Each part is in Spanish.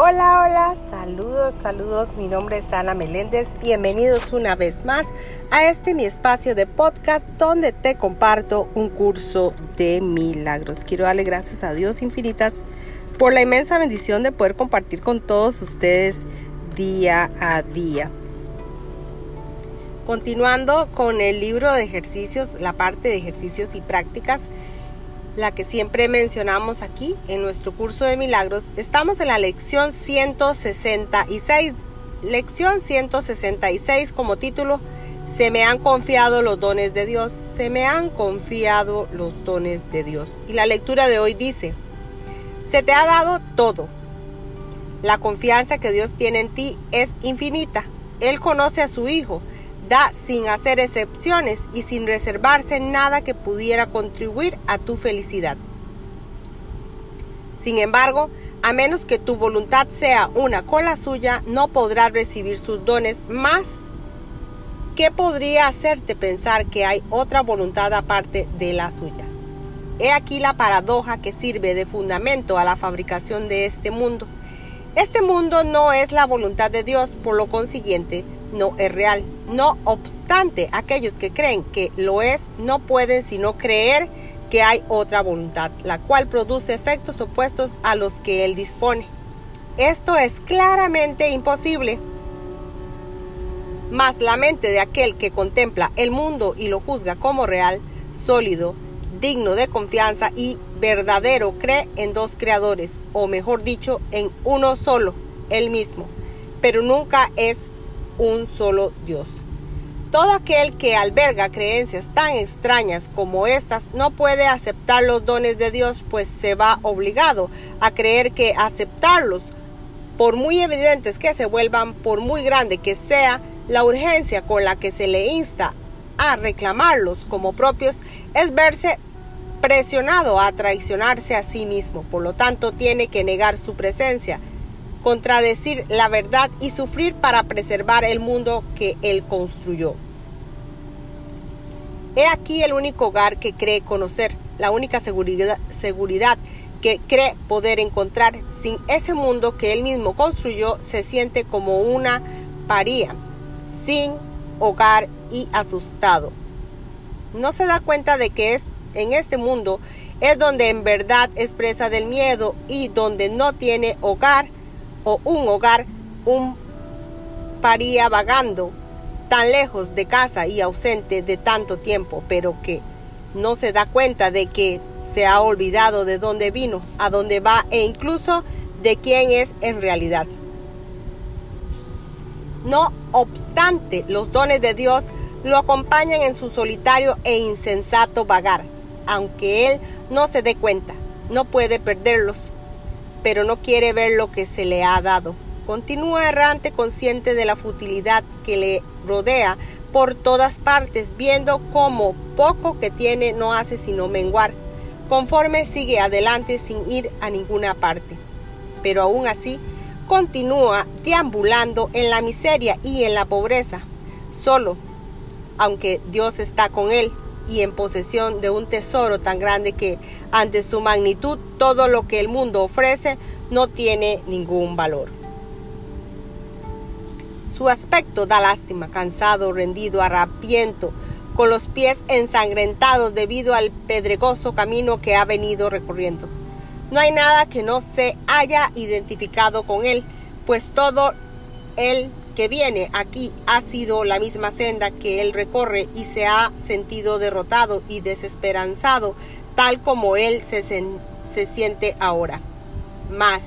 Hola, hola, saludos, saludos. Mi nombre es Ana Meléndez. Bienvenidos una vez más a este mi espacio de podcast donde te comparto un curso de milagros. Quiero darle gracias a Dios infinitas por la inmensa bendición de poder compartir con todos ustedes día a día. Continuando con el libro de ejercicios, la parte de ejercicios y prácticas, la que siempre mencionamos aquí en nuestro curso de milagros, estamos en la lección 166. Lección 166 como título, se me han confiado los dones de Dios, se me han confiado los dones de Dios. Y la lectura de hoy dice, se te ha dado todo. La confianza que Dios tiene en ti es infinita. Él conoce a su Hijo da sin hacer excepciones y sin reservarse nada que pudiera contribuir a tu felicidad. Sin embargo, a menos que tu voluntad sea una con la suya, no podrás recibir sus dones más. ¿Qué podría hacerte pensar que hay otra voluntad aparte de la suya? He aquí la paradoja que sirve de fundamento a la fabricación de este mundo. Este mundo no es la voluntad de Dios, por lo consiguiente, no es real. No obstante, aquellos que creen que lo es no pueden sino creer que hay otra voluntad, la cual produce efectos opuestos a los que él dispone. Esto es claramente imposible. Mas la mente de aquel que contempla el mundo y lo juzga como real, sólido, digno de confianza y verdadero cree en dos creadores, o mejor dicho, en uno solo, él mismo, pero nunca es un solo Dios. Todo aquel que alberga creencias tan extrañas como estas no puede aceptar los dones de Dios, pues se va obligado a creer que aceptarlos, por muy evidentes que se vuelvan, por muy grande que sea la urgencia con la que se le insta a reclamarlos como propios, es verse presionado a traicionarse a sí mismo. Por lo tanto, tiene que negar su presencia contradecir la verdad y sufrir para preservar el mundo que él construyó. He aquí el único hogar que cree conocer, la única seguridad, seguridad que cree poder encontrar. Sin ese mundo que él mismo construyó, se siente como una paría, sin hogar y asustado. No se da cuenta de que es en este mundo es donde en verdad expresa del miedo y donde no tiene hogar o un hogar, un paría vagando tan lejos de casa y ausente de tanto tiempo, pero que no se da cuenta de que se ha olvidado de dónde vino, a dónde va e incluso de quién es en realidad. No obstante, los dones de Dios lo acompañan en su solitario e insensato vagar, aunque él no se dé cuenta, no puede perderlos pero no quiere ver lo que se le ha dado. Continúa errante consciente de la futilidad que le rodea por todas partes, viendo cómo poco que tiene no hace sino menguar, conforme sigue adelante sin ir a ninguna parte. Pero aún así, continúa deambulando en la miseria y en la pobreza, solo, aunque Dios está con él y en posesión de un tesoro tan grande que ante su magnitud todo lo que el mundo ofrece no tiene ningún valor. Su aspecto da lástima, cansado, rendido, harapiento, con los pies ensangrentados debido al pedregoso camino que ha venido recorriendo. No hay nada que no se haya identificado con él, pues todo él que viene aquí ha sido la misma senda que él recorre y se ha sentido derrotado y desesperanzado, tal como él se, se siente ahora. Más,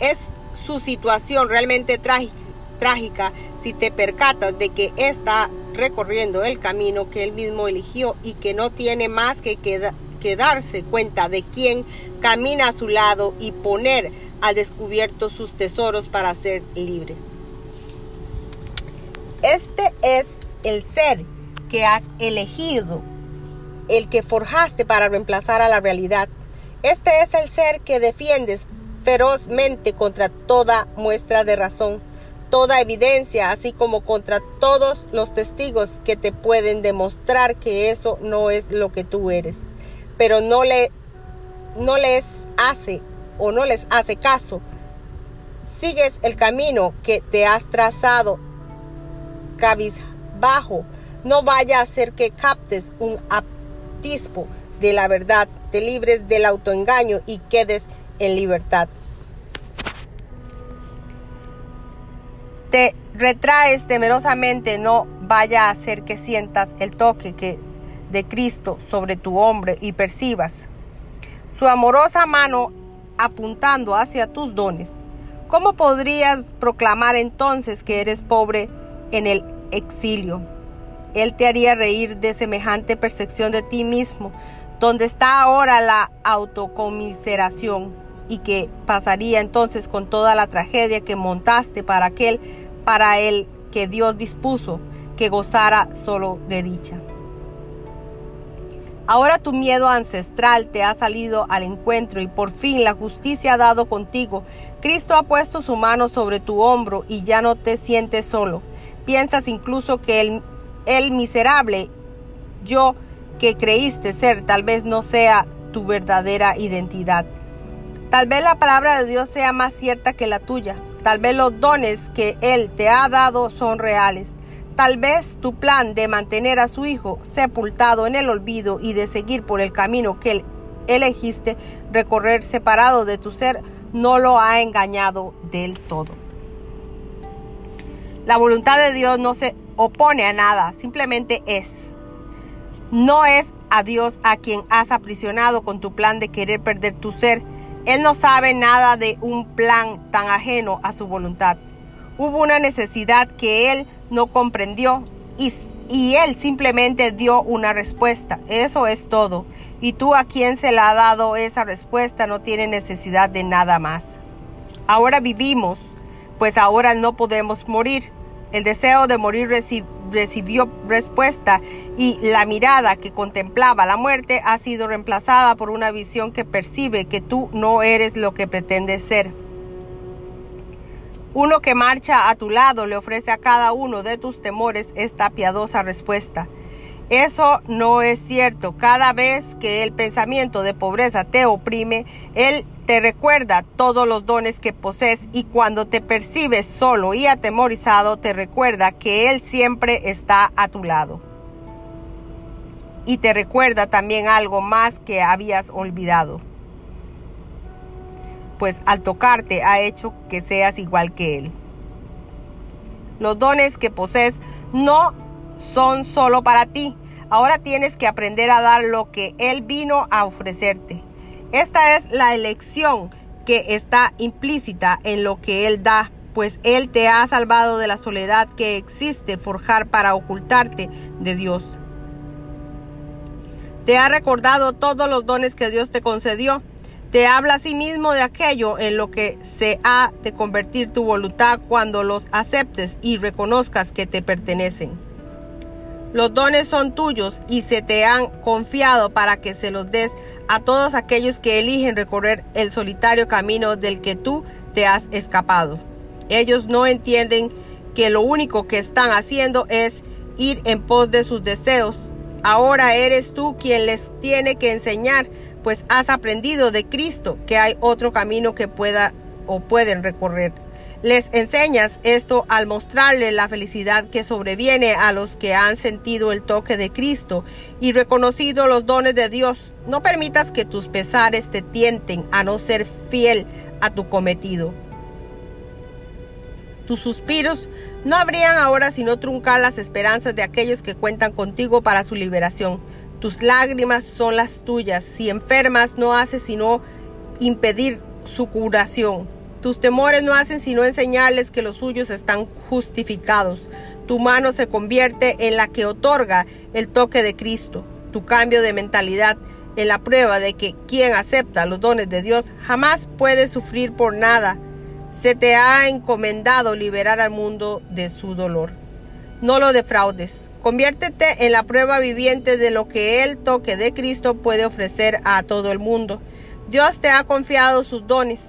es su situación realmente trágica, si te percatas de que está recorriendo el camino que él mismo eligió y que no tiene más que, que darse cuenta de quién camina a su lado y poner al descubierto sus tesoros para ser libre. Este es el ser que has elegido, el que forjaste para reemplazar a la realidad. Este es el ser que defiendes ferozmente contra toda muestra de razón, toda evidencia, así como contra todos los testigos que te pueden demostrar que eso no es lo que tú eres. Pero no, le, no les hace o no les hace caso sigues el camino que te has trazado cabizbajo, no vaya a ser que captes un atisbo de la verdad, te libres del autoengaño y quedes en libertad. Te retraes temerosamente, no vaya a ser que sientas el toque que de Cristo sobre tu hombre y percibas su amorosa mano apuntando hacia tus dones. ¿Cómo podrías proclamar entonces que eres pobre en el exilio? Él te haría reír de semejante percepción de ti mismo, donde está ahora la autocomiseración y que pasaría entonces con toda la tragedia que montaste para aquel para el que Dios dispuso que gozara solo de dicha. Ahora tu miedo ancestral te ha salido al encuentro y por fin la justicia ha dado contigo. Cristo ha puesto su mano sobre tu hombro y ya no te sientes solo. Piensas incluso que el, miserable yo que creíste ser tal vez no sea tu verdadera identidad. Tal vez la palabra de Dios sea más cierta que la tuya. Tal vez los dones que Él te ha dado son reales. Tal vez tu plan de mantener a su hijo sepultado en el olvido y de seguir por el camino que elegiste recorrer separado de tu ser no lo ha engañado del todo. La voluntad de Dios no se opone a nada, simplemente es. No es a Dios a quien has aprisionado con tu plan de querer perder tu ser. Él no sabe nada de un plan tan ajeno a su voluntad. Hubo una necesidad que Él no comprendió y, y él simplemente dio una respuesta. Eso es todo. Y tú a quien se le ha dado esa respuesta no tiene necesidad de nada más. Ahora vivimos, pues ahora no podemos morir. El deseo de morir recibió respuesta y la mirada que contemplaba la muerte ha sido reemplazada por una visión que percibe que tú no eres lo que pretendes ser. Uno que marcha a tu lado le ofrece a cada uno de tus temores esta piadosa respuesta. Eso no es cierto. Cada vez que el pensamiento de pobreza te oprime, Él te recuerda todos los dones que posees y cuando te percibes solo y atemorizado, te recuerda que Él siempre está a tu lado. Y te recuerda también algo más que habías olvidado pues al tocarte ha hecho que seas igual que Él. Los dones que posees no son solo para ti. Ahora tienes que aprender a dar lo que Él vino a ofrecerte. Esta es la elección que está implícita en lo que Él da, pues Él te ha salvado de la soledad que existe forjar para ocultarte de Dios. Te ha recordado todos los dones que Dios te concedió te habla a sí mismo de aquello en lo que se ha de convertir tu voluntad cuando los aceptes y reconozcas que te pertenecen. Los dones son tuyos y se te han confiado para que se los des a todos aquellos que eligen recorrer el solitario camino del que tú te has escapado. Ellos no entienden que lo único que están haciendo es ir en pos de sus deseos. Ahora eres tú quien les tiene que enseñar pues has aprendido de Cristo que hay otro camino que pueda o pueden recorrer. Les enseñas esto al mostrarle la felicidad que sobreviene a los que han sentido el toque de Cristo y reconocido los dones de Dios. No permitas que tus pesares te tienten a no ser fiel a tu cometido. Tus suspiros no habrían ahora sino truncar las esperanzas de aquellos que cuentan contigo para su liberación. Tus lágrimas son las tuyas. Si enfermas, no haces sino impedir su curación. Tus temores no hacen sino enseñarles que los suyos están justificados. Tu mano se convierte en la que otorga el toque de Cristo. Tu cambio de mentalidad en la prueba de que quien acepta los dones de Dios jamás puede sufrir por nada. Se te ha encomendado liberar al mundo de su dolor. No lo defraudes. Conviértete en la prueba viviente de lo que el toque de Cristo puede ofrecer a todo el mundo. Dios te ha confiado sus dones.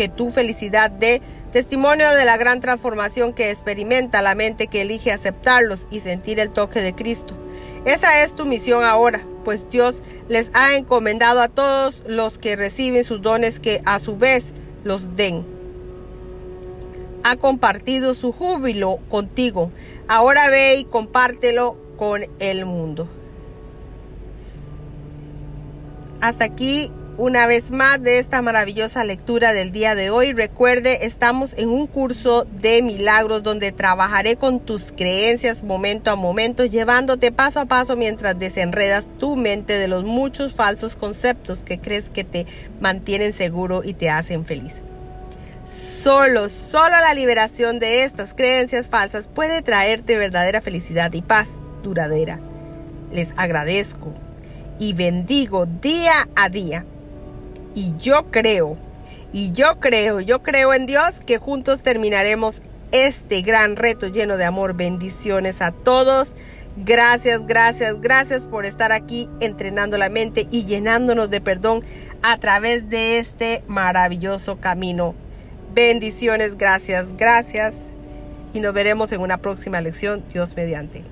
Que tu felicidad dé testimonio de la gran transformación que experimenta la mente que elige aceptarlos y sentir el toque de Cristo. Esa es tu misión ahora, pues Dios les ha encomendado a todos los que reciben sus dones que a su vez los den. ha compartido su júbilo contigo. Ahora ve y compártelo con el mundo. Hasta aquí una vez más de esta maravillosa lectura del día de hoy. Recuerde, estamos en un curso de milagros donde trabajaré con tus creencias momento a momento, llevándote paso a paso mientras desenredas tu mente de los muchos falsos conceptos que crees que te mantienen seguro y te hacen feliz. Solo, solo la liberación de estas creencias falsas puede traerte verdadera felicidad y paz duradera. Les agradezco y bendigo día a día. Y yo creo, y yo creo, yo creo en Dios que juntos terminaremos este gran reto lleno de amor. Bendiciones a todos. Gracias, gracias, gracias por estar aquí entrenando la mente y llenándonos de perdón a través de este maravilloso camino Bendiciones, gracias, gracias. Y nos veremos en una próxima lección, Dios mediante.